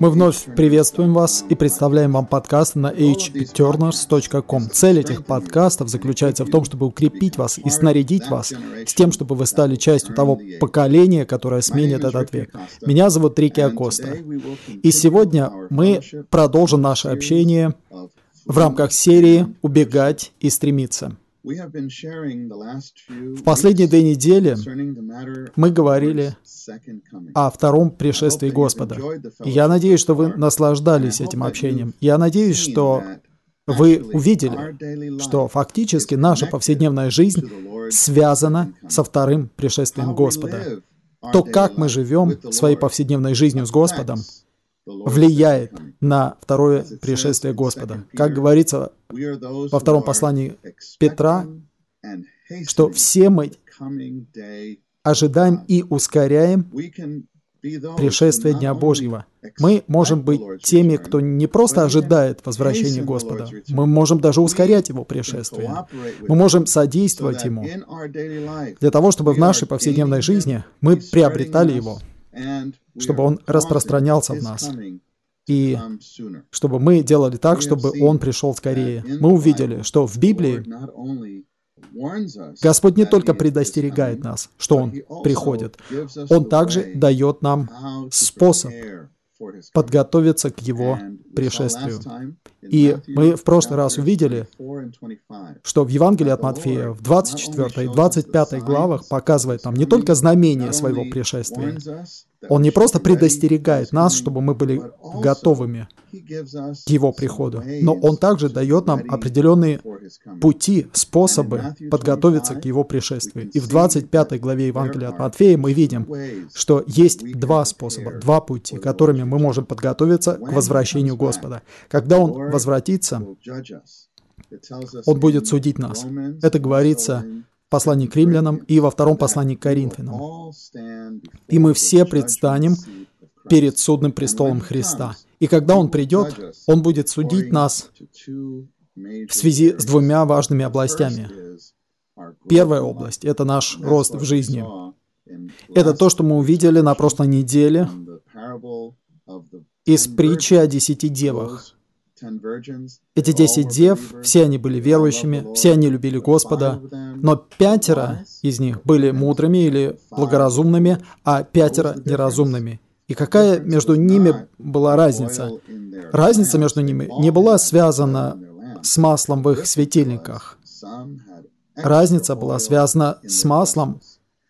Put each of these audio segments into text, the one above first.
Мы вновь приветствуем вас и представляем вам подкаст на hturners.com. Цель этих подкастов заключается в том, чтобы укрепить вас и снарядить вас с тем, чтобы вы стали частью того поколения, которое сменит этот век. Меня зовут Рики Акоста. И сегодня мы продолжим наше общение в рамках серии «Убегать и стремиться». В последние две недели мы говорили о втором пришествии Господа. И я надеюсь, что вы наслаждались этим общением. Я надеюсь, что вы увидели, что фактически наша повседневная жизнь связана со вторым пришествием Господа. То, как мы живем своей повседневной жизнью с Господом, влияет на второе пришествие Господа. Как говорится во втором послании Петра, что все мы ожидаем и ускоряем пришествие Дня Божьего. Мы можем быть теми, кто не просто ожидает возвращения Господа, мы можем даже ускорять Его пришествие. Мы можем содействовать Ему для того, чтобы в нашей повседневной жизни мы приобретали Его чтобы Он распространялся в нас. И чтобы мы делали так, чтобы Он пришел скорее. Мы увидели, что в Библии Господь не только предостерегает нас, что Он приходит, Он также дает нам способ подготовиться к Его пришествию. И мы в прошлый раз увидели, что в Евангелии от Матфея в 24 и 25 главах показывает нам не только знамение своего пришествия, он не просто предостерегает нас, чтобы мы были готовыми Его приходу, но Он также дает нам определенные пути, способы подготовиться к Его пришествию. И в 25 главе Евангелия от Матфея мы видим, что есть два способа, два пути, которыми мы можем подготовиться к возвращению Господа. Когда Он возвратится, Он будет судить нас. Это говорится послании к римлянам и во втором послании к Коринфянам. И мы все предстанем перед судным престолом Христа. И когда Он придет, Он будет судить нас в связи с двумя важными областями. Первая область – это наш рост в жизни. Это то, что мы увидели на прошлой неделе из притчи о десяти девах. Эти десять дев, все они были верующими, все они любили Господа, но пятеро из них были мудрыми или благоразумными, а пятеро неразумными. И какая между ними была разница? Разница между ними не была связана с маслом в их светильниках. Разница была связана с маслом,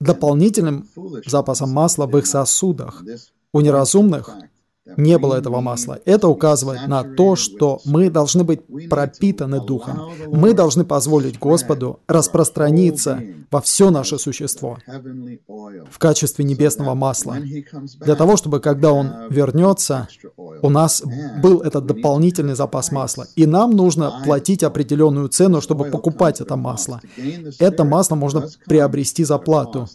дополнительным запасом масла в их сосудах. У неразумных не было этого масла. Это указывает на то, что мы должны быть пропитаны Духом. Мы должны позволить Господу распространиться во все наше существо в качестве небесного масла. Для того, чтобы когда Он вернется, у нас был этот дополнительный запас масла. И нам нужно платить определенную цену, чтобы покупать это масло. Это масло можно приобрести за плату.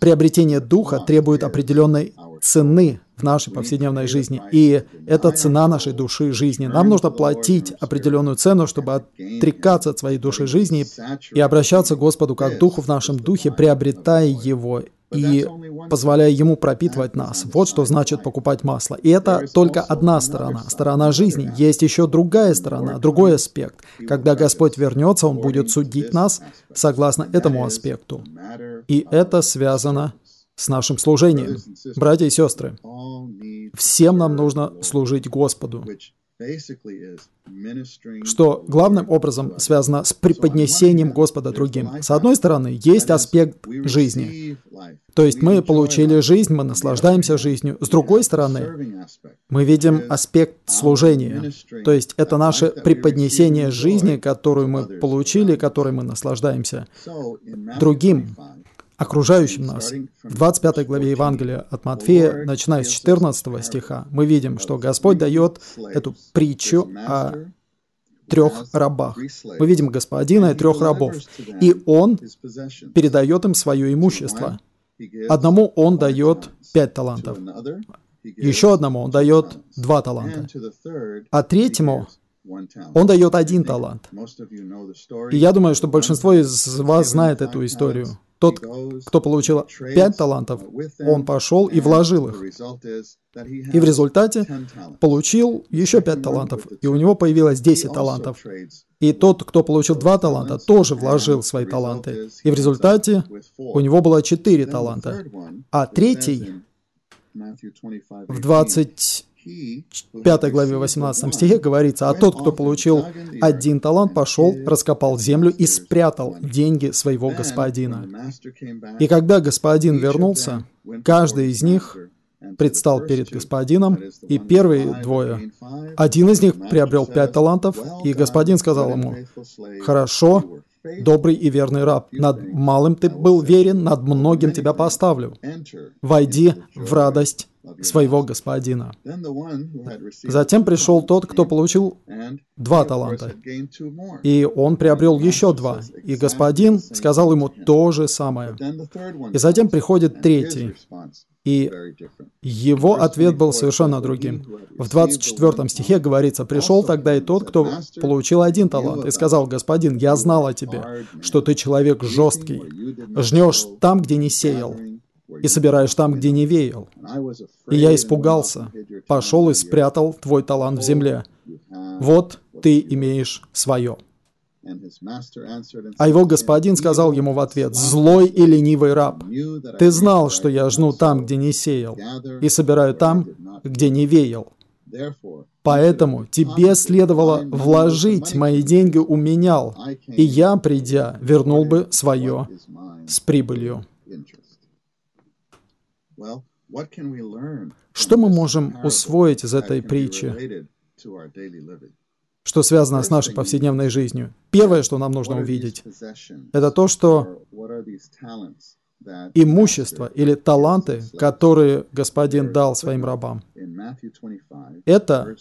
Приобретение Духа требует определенной цены в нашей повседневной жизни. И это цена нашей души жизни. Нам нужно платить определенную цену, чтобы отрекаться от своей души жизни и обращаться к Господу как Духу в нашем Духе, приобретая Его и позволяя Ему пропитывать нас. Вот что значит покупать масло. И это только одна сторона, сторона жизни. Есть еще другая сторона, другой аспект. Когда Господь вернется, Он будет судить нас согласно этому аспекту. И это связано с нашим служением. Братья и сестры, всем нам нужно служить Господу, что главным образом связано с преподнесением Господа другим. С одной стороны, есть аспект жизни. То есть мы получили жизнь, мы наслаждаемся жизнью. С другой стороны, мы видим аспект служения. То есть это наше преподнесение жизни, которую мы получили, которой мы наслаждаемся другим окружающим нас. В 25 главе Евангелия от Матфея, начиная с 14 стиха, мы видим, что Господь дает эту притчу о трех рабах. Мы видим господина и трех рабов. И он передает им свое имущество. Одному он дает пять талантов. Еще одному он дает два таланта. А третьему он дает один талант. И я думаю, что большинство из вас знает эту историю. Тот, кто получил пять талантов, он пошел и вложил их. И в результате получил еще пять талантов, и у него появилось 10 талантов. И тот, кто получил два таланта, тоже вложил свои таланты. И в результате у него было четыре таланта. А третий в 25 главе 18 стихе говорится, «А тот, кто получил один талант, пошел, раскопал землю и спрятал деньги своего господина». И когда господин вернулся, каждый из них предстал перед господином, и первые двое, один из них приобрел пять талантов, и господин сказал ему, «Хорошо, добрый и верный раб, над малым ты был верен, над многим тебя поставлю. Войди в радость своего господина. Затем пришел тот, кто получил два таланта, и он приобрел еще два, и господин сказал ему то же самое. И затем приходит третий, и его ответ был совершенно другим. В 24 стихе говорится, «Пришел тогда и тот, кто получил один талант, и сказал, «Господин, я знал о тебе, что ты человек жесткий, жнешь там, где не сеял, и собираешь там, где не веял. И я испугался, пошел и спрятал твой талант в земле. Вот ты имеешь свое». А его господин сказал ему в ответ, «Злой и ленивый раб, ты знал, что я жну там, где не сеял, и собираю там, где не веял. Поэтому тебе следовало вложить мои деньги у меня, и я, придя, вернул бы свое с прибылью». Что мы можем усвоить из этой притчи? Что связано с нашей повседневной жизнью. Первое, что нам нужно увидеть, это то, что имущество или таланты, которые Господин дал своим рабам, это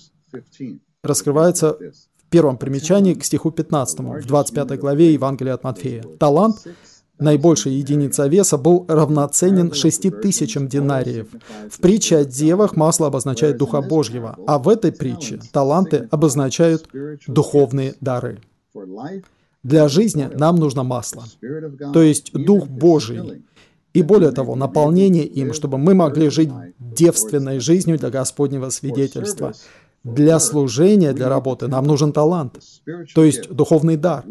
раскрывается в первом примечании к стиху 15, в 25 главе Евангелия от Матфея. Талант Наибольшая единица веса был равноценен шести тысячам динариев. В притче о девах масло обозначает Духа Божьего, а в этой притче таланты обозначают духовные дары. Для жизни нам нужно масло, то есть Дух Божий, и более того, наполнение им, чтобы мы могли жить девственной жизнью для Господнего свидетельства. Для служения, для работы нам нужен талант, то есть духовный дар,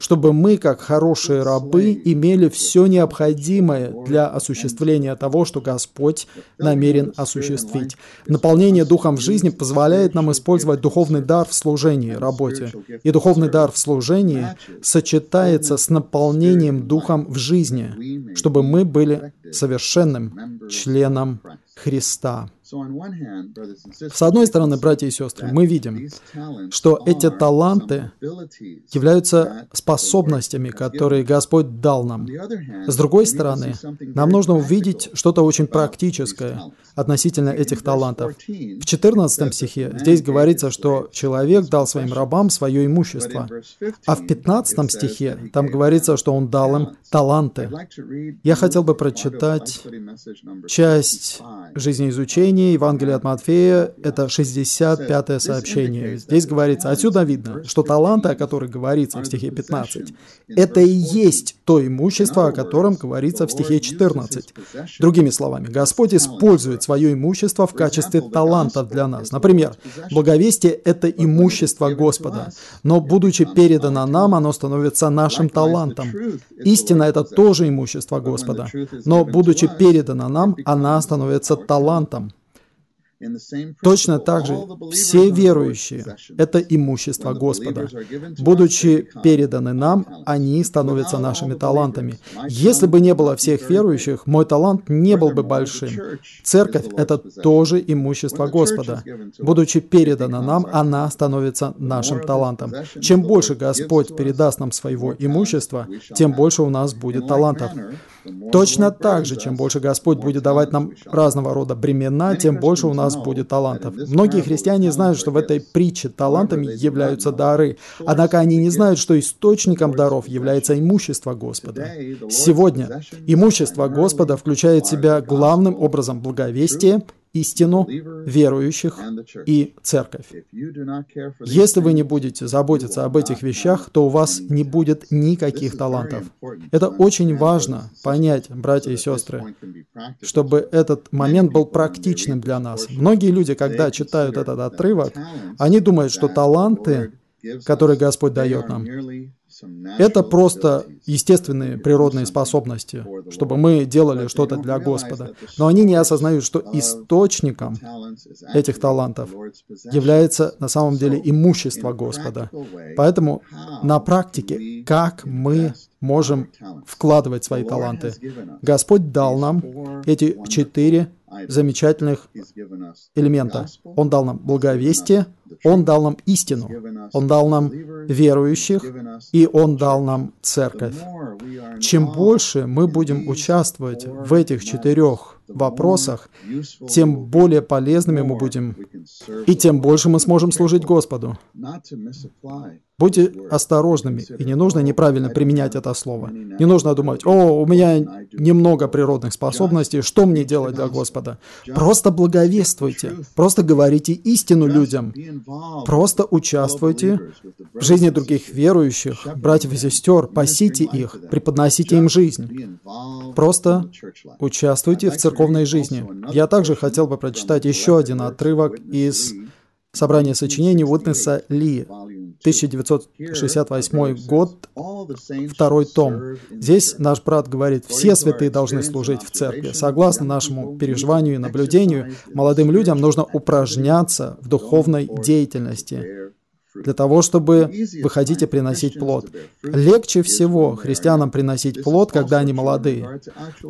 чтобы мы, как хорошие рабы, имели все необходимое для осуществления того, что Господь намерен осуществить. Наполнение духом в жизни позволяет нам использовать духовный дар в служении, работе. И духовный дар в служении сочетается с наполнением духом в жизни, чтобы мы были совершенным членом Христа. С одной стороны, братья и сестры, мы видим, что эти таланты являются способностями, которые Господь дал нам. С другой стороны, нам нужно увидеть что-то очень практическое относительно этих талантов. В 14 стихе здесь говорится, что человек дал своим рабам свое имущество, а в 15 стихе там говорится, что он дал им таланты. Я хотел бы прочитать часть жизнеизучения Евангелия от Матфея, это 65-е сообщение. Здесь говорится, отсюда видно, что таланты, о которых говорится в стихе 15, это и есть то имущество, о котором говорится в стихе 14. Другими словами, Господь использует свое имущество в качестве талантов для нас. Например, благовестие – это имущество Господа, но будучи передано нам, оно становится нашим талантом. Истина – это тоже имущество Господа, но будучи передано нам, она становится талантом. Точно так же все верующие – это имущество Господа. Будучи переданы нам, они становятся нашими талантами. Если бы не было всех верующих, мой талант не был бы большим. Церковь – это тоже имущество Господа. Будучи передана нам, она становится нашим талантом. Чем больше Господь передаст нам своего имущества, тем больше у нас будет талантов. Точно так же, чем больше Господь будет давать нам разного рода бремена, тем больше у нас будет талантов. Многие христиане знают, что в этой притче талантами являются дары, однако они не знают, что источником даров является имущество Господа. Сегодня имущество Господа включает в себя главным образом благовестие истину, верующих и церковь. Если вы не будете заботиться об этих вещах, то у вас не будет никаких талантов. Это очень важно понять, братья и сестры, чтобы этот момент был практичным для нас. Многие люди, когда читают этот отрывок, они думают, что таланты, которые Господь дает нам, это просто естественные природные способности, чтобы мы делали что-то для Господа. Но они не осознают, что источником этих талантов является на самом деле имущество Господа. Поэтому на практике, как мы можем вкладывать свои таланты? Господь дал нам эти четыре замечательных элемента. Он дал нам благовестие, Он дал нам истину, Он дал нам верующих, и Он дал нам церковь. Чем больше мы будем участвовать в этих четырех вопросах, тем более полезными мы будем, и тем больше мы сможем служить Господу. Будьте осторожными, и не нужно неправильно применять это слово. Не нужно думать, о, у меня немного природных способностей, что мне делать для Господа? Просто благовествуйте, просто говорите истину людям, просто участвуйте в жизни других верующих, братьев и сестер, пасите их, преподносите им жизнь. Просто участвуйте в церковной жизни. Я также хотел бы прочитать еще один отрывок из собрания сочинений Уитнеса Ли, 1968 год, второй том. Здесь наш брат говорит, все святые должны служить в церкви. Согласно нашему переживанию и наблюдению, молодым людям нужно упражняться в духовной деятельности для того, чтобы выходить и приносить плод. Легче всего христианам приносить плод, когда они молодые.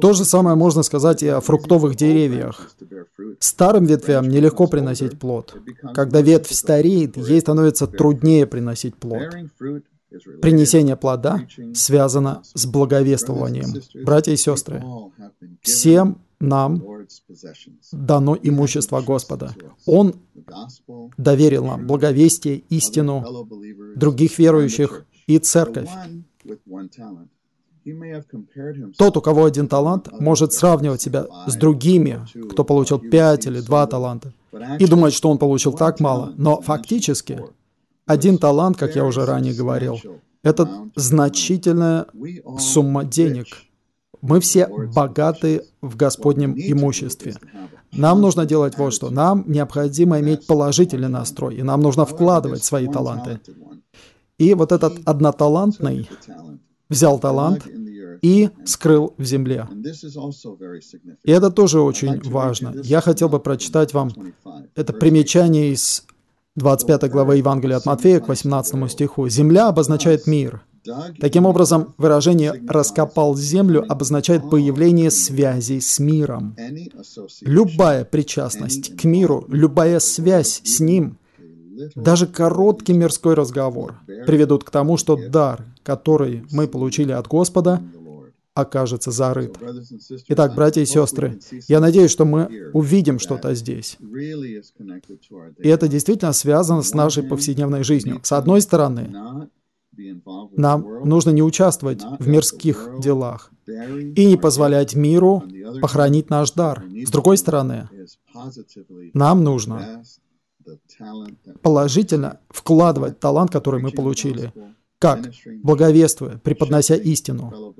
То же самое можно сказать и о фруктовых деревьях. Старым ветвям нелегко приносить плод. Когда ветвь стареет, ей становится труднее приносить плод. Принесение плода связано с благовествованием. Братья и сестры, всем нам дано имущество Господа. Он доверил нам благовестие, истину, других верующих и церковь. Тот, у кого один талант, может сравнивать себя с другими, кто получил пять или два таланта, и думать, что он получил так мало. Но фактически один талант, как я уже ранее говорил, это значительная сумма денег – мы все богаты в Господнем имуществе. Нам нужно делать вот что. Нам необходимо иметь положительный настрой, и нам нужно вкладывать свои таланты. И вот этот одноталантный взял талант и скрыл в земле. И это тоже очень важно. Я хотел бы прочитать вам это примечание из 25 главы Евангелия от Матфея к 18 стиху. «Земля обозначает мир, Таким образом, выражение «раскопал землю» обозначает появление связей с миром. Любая причастность к миру, любая связь с ним, даже короткий мирской разговор приведут к тому, что дар, который мы получили от Господа, окажется зарыт. Итак, братья и сестры, я надеюсь, что мы увидим что-то здесь. И это действительно связано с нашей повседневной жизнью. С одной стороны, нам нужно не участвовать в мирских делах и не позволять миру похоронить наш дар. С другой стороны, нам нужно положительно вкладывать талант, который мы получили. Как? Благовествуя, преподнося истину,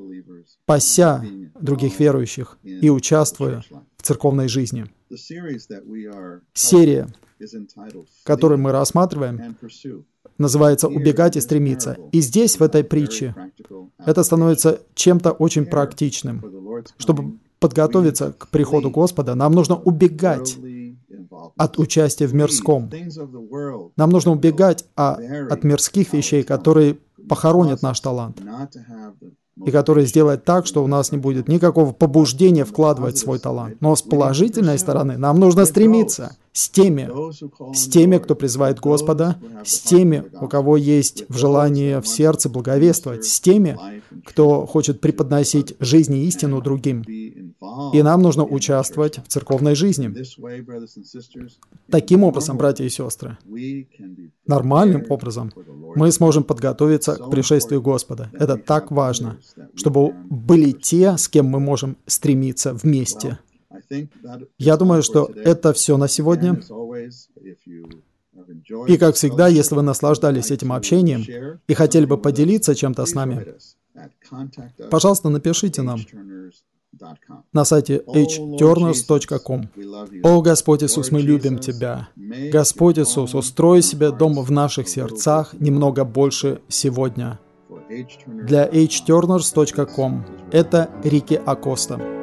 пася других верующих и участвуя в церковной жизни. Серия, которую мы рассматриваем, называется «убегать и стремиться». И здесь, в этой притче, это становится чем-то очень практичным. Чтобы подготовиться к приходу Господа, нам нужно убегать от участия в мирском. Нам нужно убегать от мирских вещей, которые похоронят наш талант и который сделает так, что у нас не будет никакого побуждения вкладывать свой талант. Но с положительной стороны нам нужно стремиться с теми, с теми, кто призывает Господа, с теми, у кого есть в желании в сердце благовествовать, с теми, кто хочет преподносить жизнь и истину другим. И нам нужно участвовать в церковной жизни. Таким образом, братья и сестры, нормальным образом мы сможем подготовиться к пришествию Господа. Это так важно, чтобы были те, с кем мы можем стремиться вместе. Я думаю, что это все на сегодня. И, как всегда, если вы наслаждались этим общением и хотели бы поделиться чем-то с нами, пожалуйста, напишите нам на сайте hturners.com. О, Господь Иисус, мы любим Тебя. Господь Иисус, устрой себе дом в наших сердцах немного больше сегодня. Для hturners.com. Это Рики Акоста.